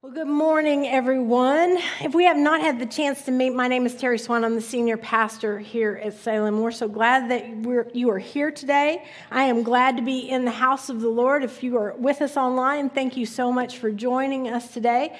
Well, good morning, everyone. If we have not had the chance to meet, my name is Terry Swan. I'm the senior pastor here at Salem. We're so glad that you are here today. I am glad to be in the house of the Lord. If you are with us online, thank you so much for joining us today.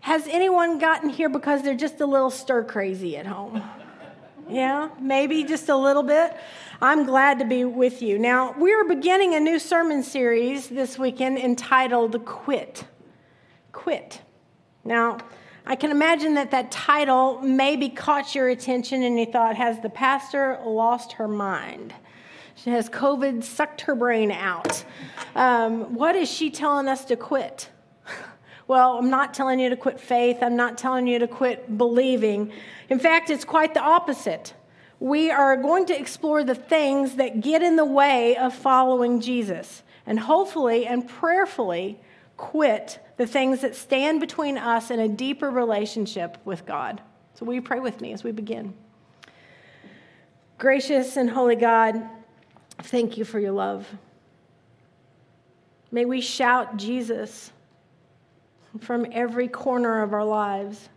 Has anyone gotten here because they're just a little stir crazy at home? Yeah, maybe just a little bit. I'm glad to be with you. Now, we are beginning a new sermon series this weekend entitled Quit quit. Now, I can imagine that that title maybe caught your attention and you thought, has the pastor lost her mind? She has COVID sucked her brain out. Um, what is she telling us to quit? Well, I'm not telling you to quit faith. I'm not telling you to quit believing. In fact, it's quite the opposite. We are going to explore the things that get in the way of following Jesus. And hopefully and prayerfully, quit the things that stand between us and a deeper relationship with God. So, will you pray with me as we begin? Gracious and holy God, thank you for your love. May we shout Jesus from every corner of our lives,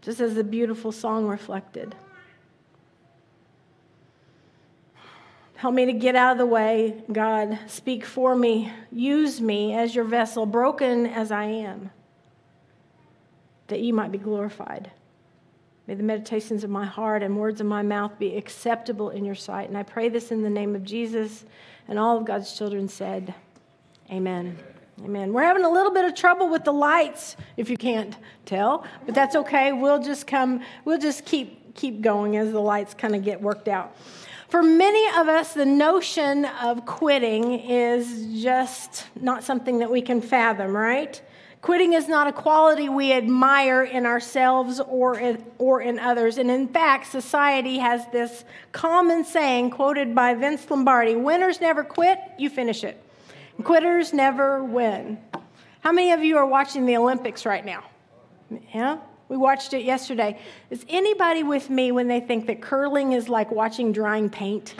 just as the beautiful song reflected. Help me to get out of the way, God. Speak for me. Use me as your vessel, broken as I am, that you might be glorified. May the meditations of my heart and words of my mouth be acceptable in your sight. And I pray this in the name of Jesus. And all of God's children said, Amen. Amen. We're having a little bit of trouble with the lights, if you can't tell, but that's okay. We'll just come, we'll just keep keep going as the lights kind of get worked out. For many of us, the notion of quitting is just not something that we can fathom, right? Quitting is not a quality we admire in ourselves or in, or in others. And in fact, society has this common saying quoted by Vince Lombardi winners never quit, you finish it. Quitters never win. How many of you are watching the Olympics right now? Yeah? We watched it yesterday. Is anybody with me when they think that curling is like watching drying paint?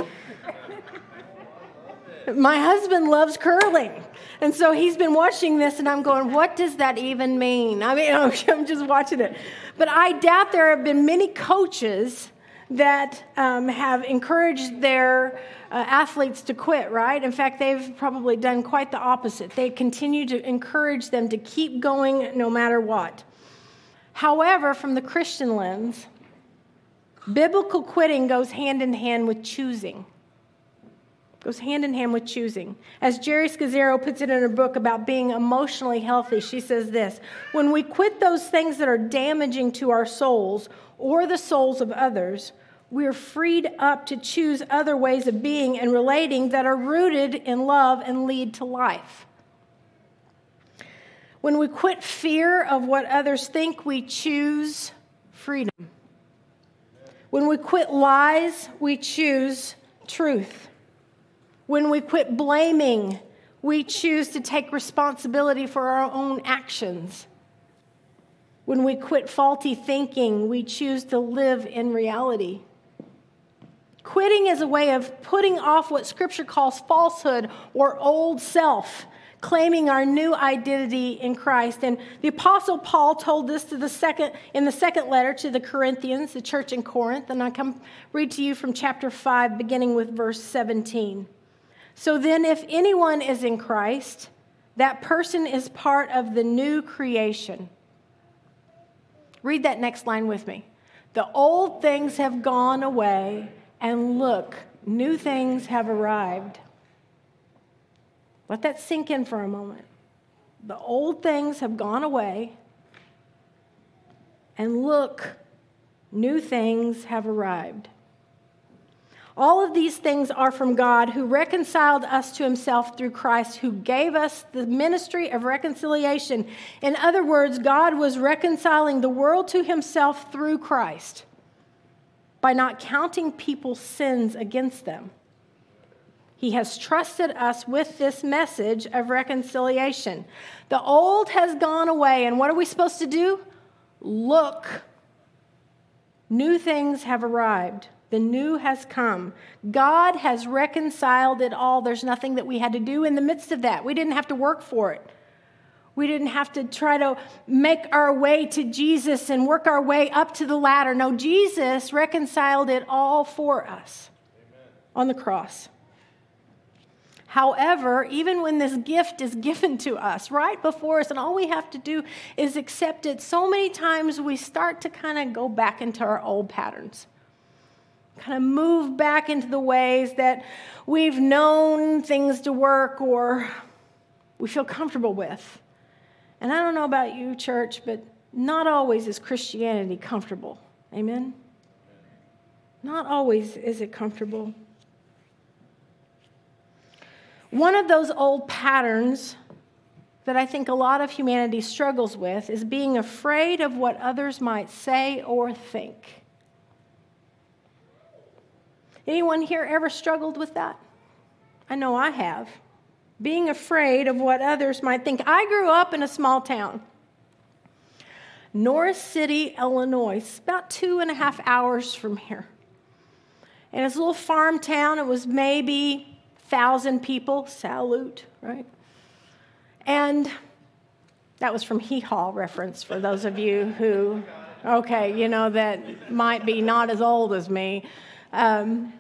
My husband loves curling. And so he's been watching this, and I'm going, what does that even mean? I mean, I'm just watching it. But I doubt there have been many coaches that um, have encouraged their uh, athletes to quit, right? In fact, they've probably done quite the opposite. They continue to encourage them to keep going no matter what. However, from the Christian lens, biblical quitting goes hand in hand with choosing. Goes hand in hand with choosing. As Geri Scazzero puts it in her book about being emotionally healthy, she says this When we quit those things that are damaging to our souls or the souls of others, we are freed up to choose other ways of being and relating that are rooted in love and lead to life. When we quit fear of what others think, we choose freedom. When we quit lies, we choose truth. When we quit blaming, we choose to take responsibility for our own actions. When we quit faulty thinking, we choose to live in reality. Quitting is a way of putting off what Scripture calls falsehood or old self claiming our new identity in Christ. And the apostle Paul told this to the second in the second letter to the Corinthians, the church in Corinth, and I come read to you from chapter 5 beginning with verse 17. So then if anyone is in Christ, that person is part of the new creation. Read that next line with me. The old things have gone away, and look, new things have arrived. Let that sink in for a moment. The old things have gone away, and look, new things have arrived. All of these things are from God who reconciled us to himself through Christ, who gave us the ministry of reconciliation. In other words, God was reconciling the world to himself through Christ by not counting people's sins against them. He has trusted us with this message of reconciliation. The old has gone away, and what are we supposed to do? Look. New things have arrived. The new has come. God has reconciled it all. There's nothing that we had to do in the midst of that. We didn't have to work for it. We didn't have to try to make our way to Jesus and work our way up to the ladder. No, Jesus reconciled it all for us Amen. on the cross. However, even when this gift is given to us right before us, and all we have to do is accept it, so many times we start to kind of go back into our old patterns. Kind of move back into the ways that we've known things to work or we feel comfortable with. And I don't know about you, church, but not always is Christianity comfortable. Amen? Not always is it comfortable. One of those old patterns that I think a lot of humanity struggles with is being afraid of what others might say or think. Anyone here ever struggled with that? I know I have. Being afraid of what others might think. I grew up in a small town, Norris City, Illinois, about two and a half hours from here. And it's a little farm town. It was maybe thousand people, salute, right? And that was from Hee Haw reference for those of you who, okay, you know, that might be not as old as me. Um,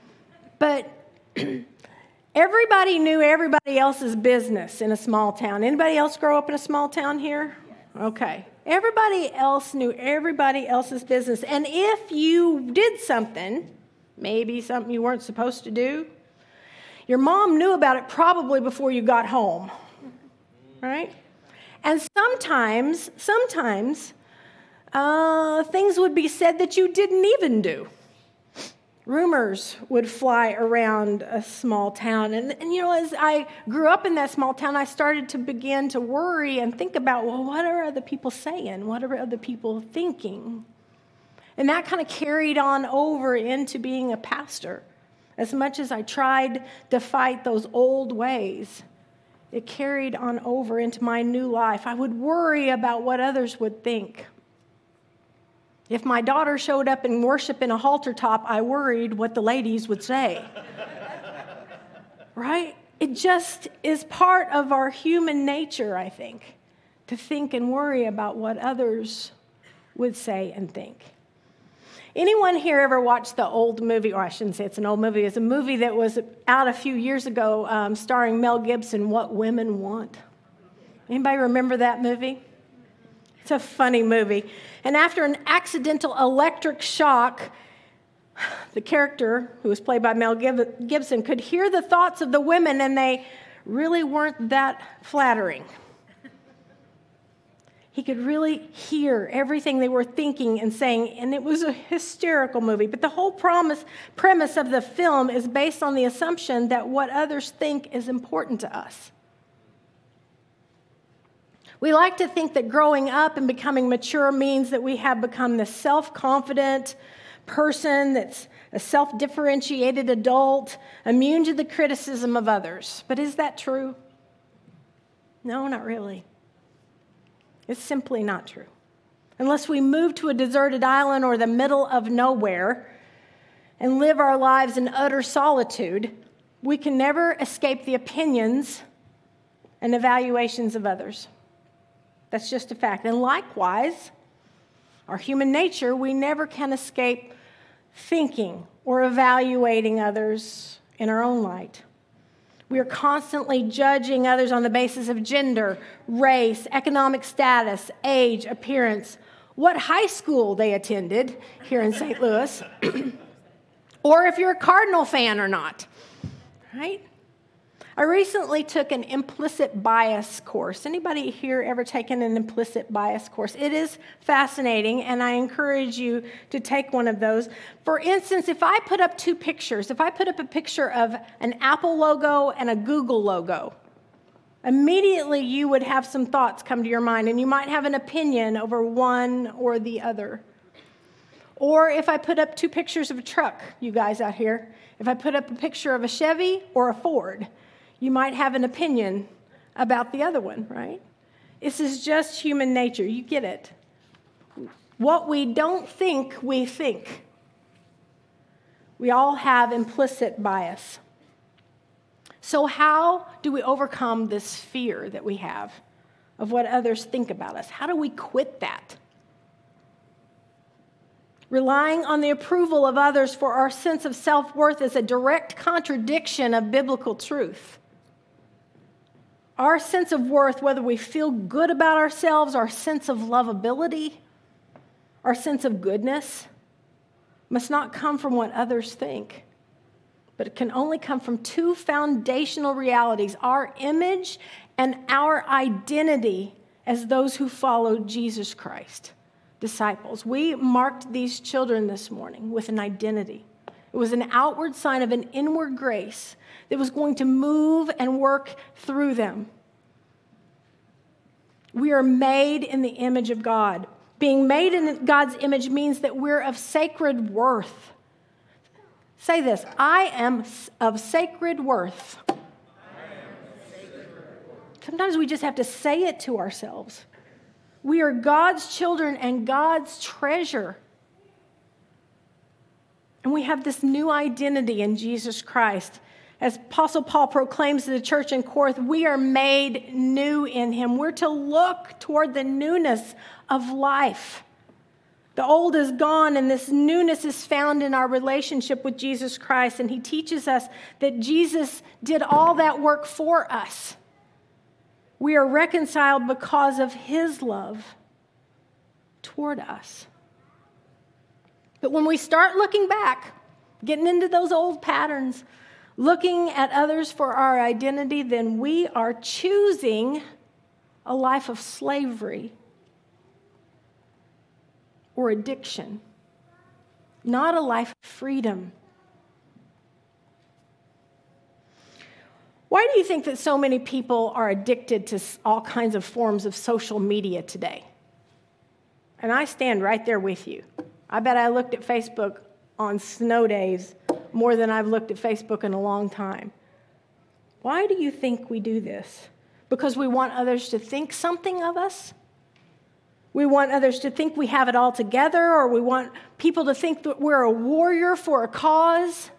but everybody knew everybody else's business in a small town. Anybody else grow up in a small town here? Okay. Everybody else knew everybody else's business. And if you did something, maybe something you weren't supposed to do, your mom knew about it probably before you got home, right? And sometimes, sometimes, uh, things would be said that you didn't even do. Rumors would fly around a small town. And, and, you know, as I grew up in that small town, I started to begin to worry and think about, well, what are other people saying? What are other people thinking? And that kind of carried on over into being a pastor. As much as I tried to fight those old ways, it carried on over into my new life. I would worry about what others would think. If my daughter showed up in worship in a halter top, I worried what the ladies would say. right? It just is part of our human nature, I think, to think and worry about what others would say and think. Anyone here ever watched the old movie, or I shouldn't say it's an old movie, it's a movie that was out a few years ago um, starring Mel Gibson, What Women Want? Anybody remember that movie? It's a funny movie. And after an accidental electric shock, the character, who was played by Mel Gibson, could hear the thoughts of the women, and they really weren't that flattering. He could really hear everything they were thinking and saying, and it was a hysterical movie. But the whole promise, premise of the film is based on the assumption that what others think is important to us. We like to think that growing up and becoming mature means that we have become the self confident person that's a self differentiated adult, immune to the criticism of others. But is that true? No, not really. It's simply not true. Unless we move to a deserted island or the middle of nowhere and live our lives in utter solitude, we can never escape the opinions and evaluations of others. That's just a fact. And likewise, our human nature, we never can escape thinking or evaluating others in our own light. We are constantly judging others on the basis of gender, race, economic status, age, appearance, what high school they attended here in St. Louis, or if you're a Cardinal fan or not, right? I recently took an implicit bias course. Anybody here ever taken an implicit bias course? It is fascinating, and I encourage you to take one of those. For instance, if I put up two pictures, if I put up a picture of an Apple logo and a Google logo, immediately you would have some thoughts come to your mind, and you might have an opinion over one or the other. Or if I put up two pictures of a truck, you guys out here, if I put up a picture of a Chevy or a Ford, you might have an opinion about the other one, right? This is just human nature. You get it. What we don't think, we think. We all have implicit bias. So, how do we overcome this fear that we have of what others think about us? How do we quit that? Relying on the approval of others for our sense of self worth is a direct contradiction of biblical truth. Our sense of worth, whether we feel good about ourselves, our sense of lovability, our sense of goodness, must not come from what others think, but it can only come from two foundational realities our image and our identity as those who follow Jesus Christ, disciples. We marked these children this morning with an identity. It was an outward sign of an inward grace that was going to move and work through them. We are made in the image of God. Being made in God's image means that we're of sacred worth. Say this I am of sacred worth. Sometimes we just have to say it to ourselves. We are God's children and God's treasure. And we have this new identity in Jesus Christ. As Apostle Paul proclaims to the church in Corinth, we are made new in him. We're to look toward the newness of life. The old is gone, and this newness is found in our relationship with Jesus Christ. And he teaches us that Jesus did all that work for us. We are reconciled because of his love toward us. But when we start looking back, getting into those old patterns, looking at others for our identity, then we are choosing a life of slavery or addiction, not a life of freedom Why do you think that so many people are addicted to all kinds of forms of social media today? And I stand right there with you. I bet I looked at Facebook on snow days more than I've looked at Facebook in a long time. Why do you think we do this? Because we want others to think something of us? We want others to think we have it all together, or we want people to think that we're a warrior for a cause?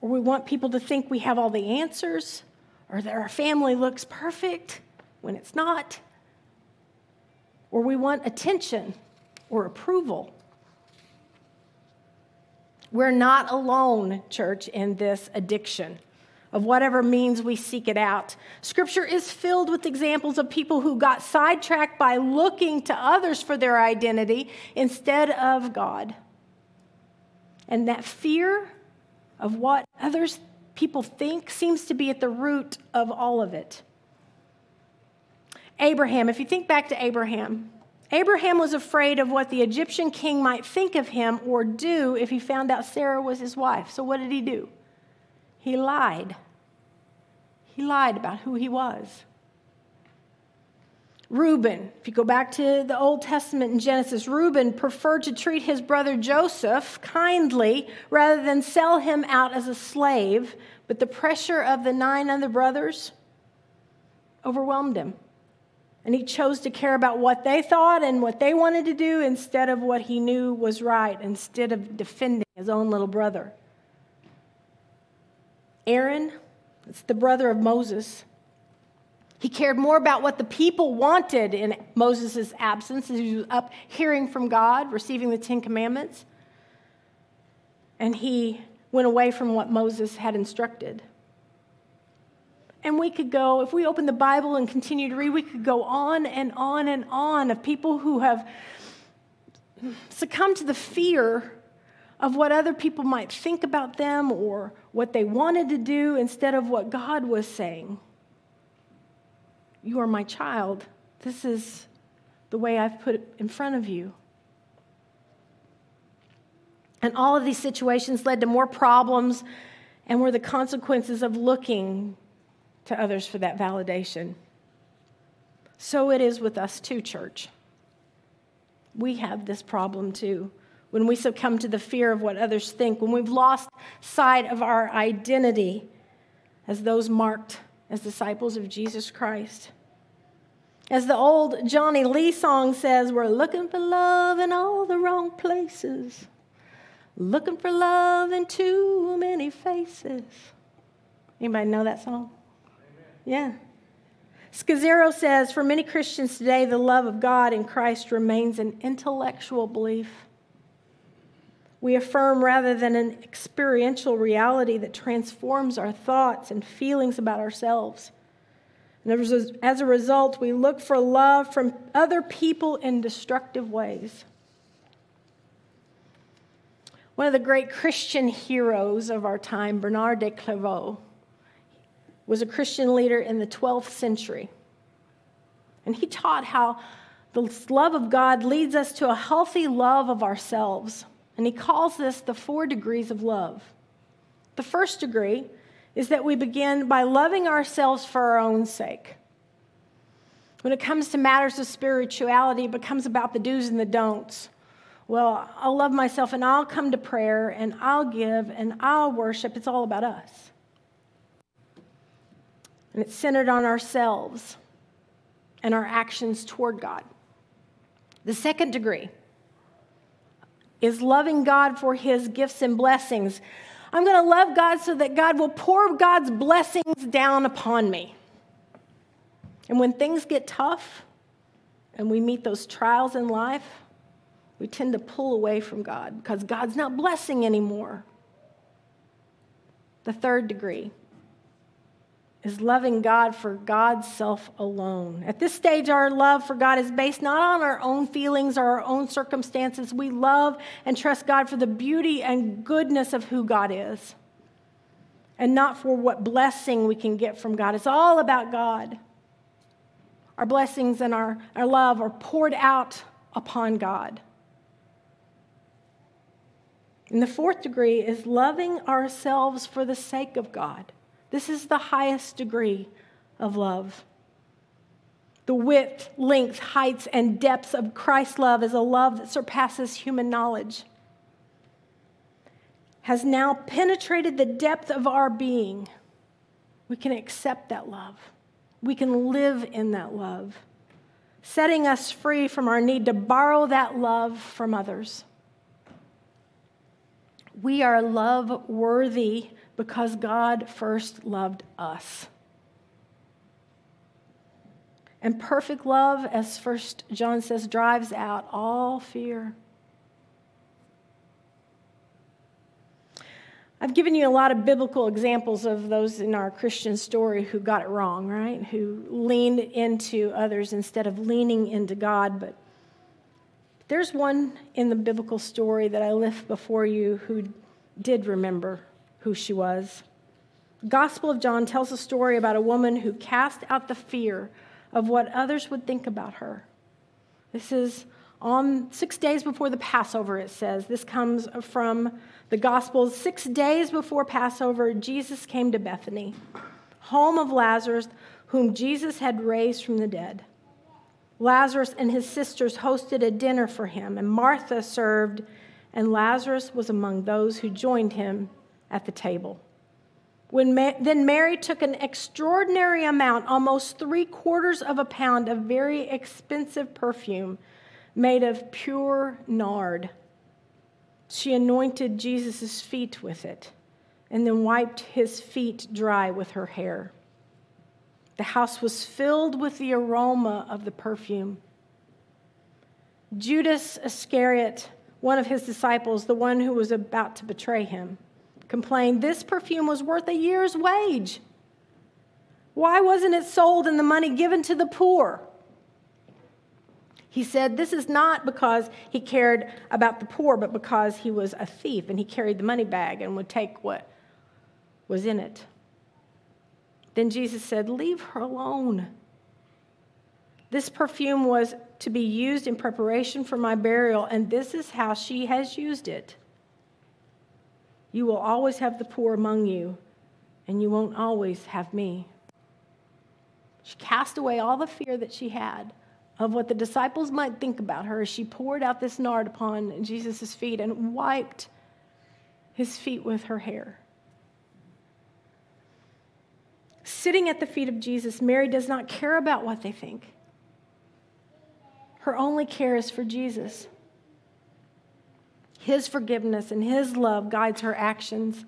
or we want people to think we have all the answers, or that our family looks perfect when it's not, or we want attention or approval. We're not alone, church, in this addiction of whatever means we seek it out. Scripture is filled with examples of people who got sidetracked by looking to others for their identity instead of God. And that fear of what others people think seems to be at the root of all of it. Abraham, if you think back to Abraham, Abraham was afraid of what the Egyptian king might think of him or do if he found out Sarah was his wife. So, what did he do? He lied. He lied about who he was. Reuben, if you go back to the Old Testament in Genesis, Reuben preferred to treat his brother Joseph kindly rather than sell him out as a slave, but the pressure of the nine other brothers overwhelmed him. And he chose to care about what they thought and what they wanted to do instead of what he knew was right, instead of defending his own little brother. Aaron, it's the brother of Moses. He cared more about what the people wanted in Moses' absence as he was up hearing from God, receiving the Ten Commandments. And he went away from what Moses had instructed. And we could go, if we open the Bible and continue to read, we could go on and on and on of people who have succumbed to the fear of what other people might think about them or what they wanted to do instead of what God was saying. You are my child. This is the way I've put it in front of you. And all of these situations led to more problems and were the consequences of looking to others for that validation. So it is with us too, church. We have this problem too. When we succumb to the fear of what others think, when we've lost sight of our identity as those marked as disciples of Jesus Christ. As the old Johnny Lee song says, we're looking for love in all the wrong places, looking for love in too many faces. Anybody know that song? Yeah. Scazzero says For many Christians today, the love of God in Christ remains an intellectual belief. We affirm rather than an experiential reality that transforms our thoughts and feelings about ourselves. And as a result, we look for love from other people in destructive ways. One of the great Christian heroes of our time, Bernard de Clairvaux, was a Christian leader in the 12th century. And he taught how the love of God leads us to a healthy love of ourselves. And he calls this the four degrees of love. The first degree is that we begin by loving ourselves for our own sake. When it comes to matters of spirituality, it becomes about the do's and the don'ts. Well, I'll love myself and I'll come to prayer and I'll give and I'll worship. It's all about us. And it's centered on ourselves and our actions toward God. The second degree is loving God for his gifts and blessings. I'm going to love God so that God will pour God's blessings down upon me. And when things get tough and we meet those trials in life, we tend to pull away from God because God's not blessing anymore. The third degree is loving God for God's self alone. At this stage, our love for God is based not on our own feelings or our own circumstances. We love and trust God for the beauty and goodness of who God is, and not for what blessing we can get from God. It's all about God. Our blessings and our, our love are poured out upon God. And the fourth degree is loving ourselves for the sake of God. This is the highest degree of love. The width, length, heights, and depths of Christ's love is a love that surpasses human knowledge, has now penetrated the depth of our being. We can accept that love, we can live in that love, setting us free from our need to borrow that love from others. We are love worthy because God first loved us. And perfect love, as First John says, drives out all fear. I've given you a lot of biblical examples of those in our Christian story who got it wrong, right? Who leaned into others instead of leaning into God. But there's one in the biblical story that I lift before you who did remember who she was. The Gospel of John tells a story about a woman who cast out the fear of what others would think about her. This is on six days before the Passover, it says. This comes from the Gospels. Six days before Passover, Jesus came to Bethany, home of Lazarus, whom Jesus had raised from the dead. Lazarus and his sisters hosted a dinner for him, and Martha served, and Lazarus was among those who joined him at the table. When Ma- then Mary took an extraordinary amount, almost three quarters of a pound of very expensive perfume made of pure nard. She anointed Jesus' feet with it and then wiped his feet dry with her hair. The house was filled with the aroma of the perfume. Judas Iscariot, one of his disciples, the one who was about to betray him, complained this perfume was worth a year's wage. Why wasn't it sold and the money given to the poor? He said this is not because he cared about the poor, but because he was a thief and he carried the money bag and would take what was in it. Then Jesus said, Leave her alone. This perfume was to be used in preparation for my burial, and this is how she has used it. You will always have the poor among you, and you won't always have me. She cast away all the fear that she had of what the disciples might think about her as she poured out this nard upon Jesus' feet and wiped his feet with her hair. Sitting at the feet of Jesus, Mary does not care about what they think. Her only care is for Jesus. His forgiveness and His love guides her actions.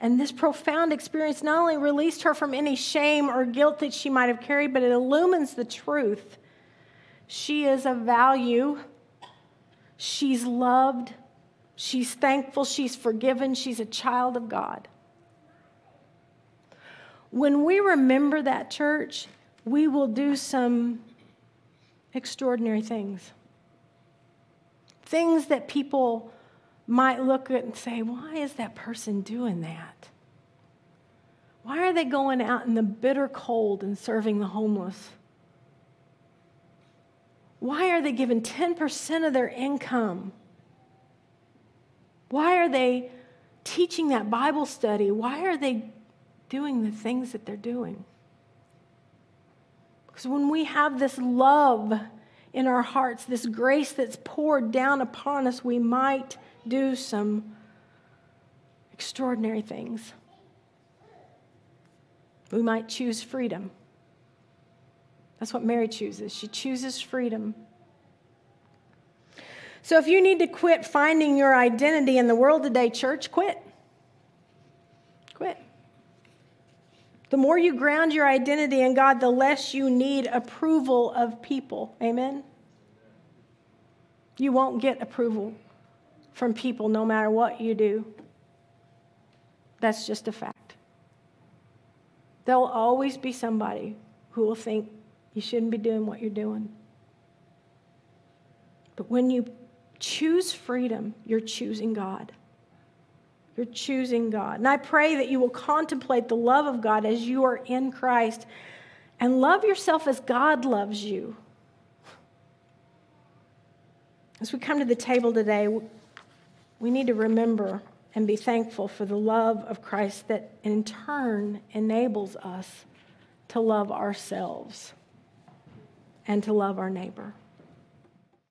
And this profound experience not only released her from any shame or guilt that she might have carried, but it illumines the truth. She is of value. She's loved. She's thankful. She's forgiven. She's a child of God. When we remember that church, we will do some extraordinary things. Things that people might look at and say, why is that person doing that? Why are they going out in the bitter cold and serving the homeless? Why are they giving 10% of their income? Why are they teaching that Bible study? Why are they doing the things that they're doing? Because when we have this love in our hearts, this grace that's poured down upon us, we might do some extraordinary things. We might choose freedom. That's what Mary chooses. She chooses freedom. So if you need to quit finding your identity in the world today, church, quit. The more you ground your identity in God, the less you need approval of people. Amen? You won't get approval from people no matter what you do. That's just a fact. There'll always be somebody who will think you shouldn't be doing what you're doing. But when you choose freedom, you're choosing God. You're choosing God. And I pray that you will contemplate the love of God as you are in Christ and love yourself as God loves you. As we come to the table today, we need to remember and be thankful for the love of Christ that in turn enables us to love ourselves and to love our neighbor.